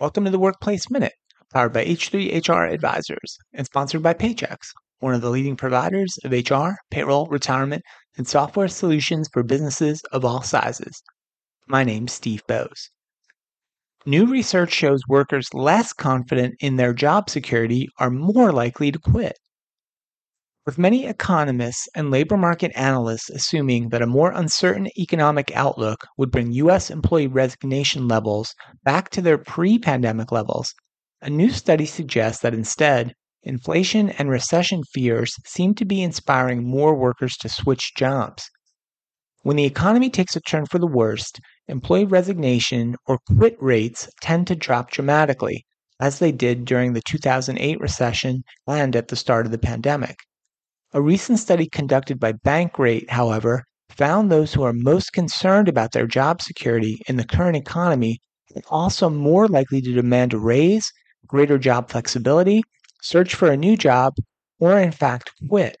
Welcome to the Workplace Minute, powered by H3 HR Advisors and sponsored by Paychex, one of the leading providers of HR, payroll, retirement, and software solutions for businesses of all sizes. My name's Steve Boese. New research shows workers less confident in their job security are more likely to quit. With many economists and labor market analysts assuming that a more uncertain economic outlook would bring U.S. employee resignation levels back to their pre pandemic levels, a new study suggests that instead, inflation and recession fears seem to be inspiring more workers to switch jobs. When the economy takes a turn for the worst, employee resignation or quit rates tend to drop dramatically, as they did during the 2008 recession and at the start of the pandemic. A recent study conducted by Bankrate, however, found those who are most concerned about their job security in the current economy are also more likely to demand a raise, greater job flexibility, search for a new job, or in fact quit.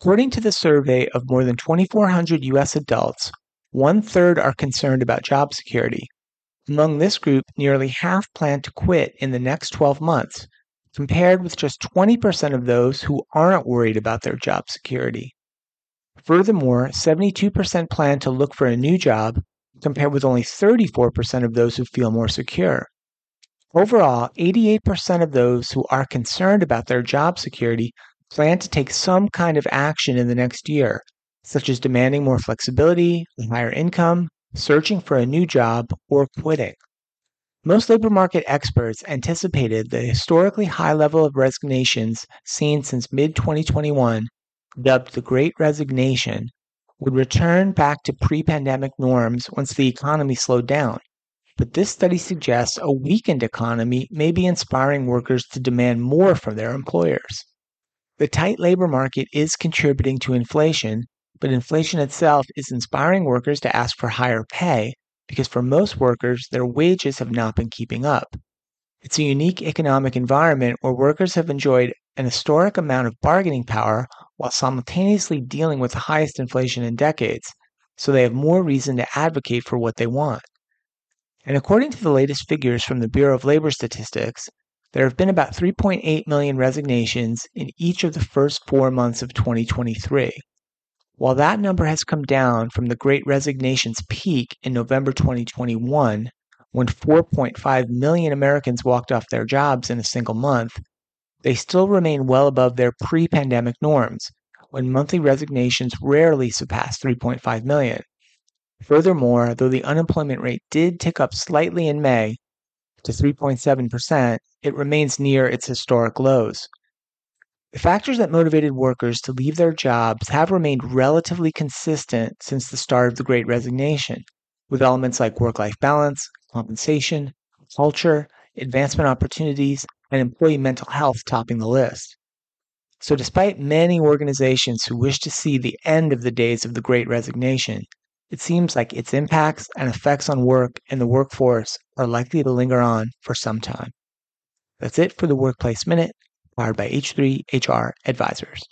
According to the survey of more than 2,400 U.S. adults, one third are concerned about job security. Among this group, nearly half plan to quit in the next 12 months, compared with just 20% of those who aren't worried about their job security. Furthermore, 72% plan to look for a new job, compared with only 34% of those who feel more secure. Overall, 88% of those who are concerned about their job security plan to take some kind of action in the next year, such as demanding more flexibility, higher income, searching for a new job, or quitting. Most labor market experts anticipated the historically high level of resignations seen since mid 2021, dubbed the Great Resignation, would return back to pre pandemic norms once the economy slowed down. But this study suggests a weakened economy may be inspiring workers to demand more from their employers. The tight labor market is contributing to inflation, but inflation itself is inspiring workers to ask for higher pay because for most workers, their wages have not been keeping up. It's a unique economic environment where workers have enjoyed an historic amount of bargaining power while simultaneously dealing with the highest inflation in decades, so they have more reason to advocate for what they want. And according to the latest figures from the Bureau of Labor Statistics, there have been about 3.8 million resignations in each of the first four months of 2023. While that number has come down from the Great Resignation's peak in November 2021, when 4.5 million Americans walked off their jobs in a single month, they still remain well above their pre pandemic norms, when monthly resignations rarely surpassed 3.5 million. Furthermore, though the unemployment rate did tick up slightly in May to 3.7%, it remains near its historic lows. The factors that motivated workers to leave their jobs have remained relatively consistent since the start of the Great Resignation, with elements like work life balance, compensation, culture, advancement opportunities, and employee mental health topping the list. So, despite many organizations who wish to see the end of the days of the Great Resignation, it seems like its impacts and effects on work and the workforce are likely to linger on for some time. That's it for the Workplace Minute powered by H3 HR Advisors.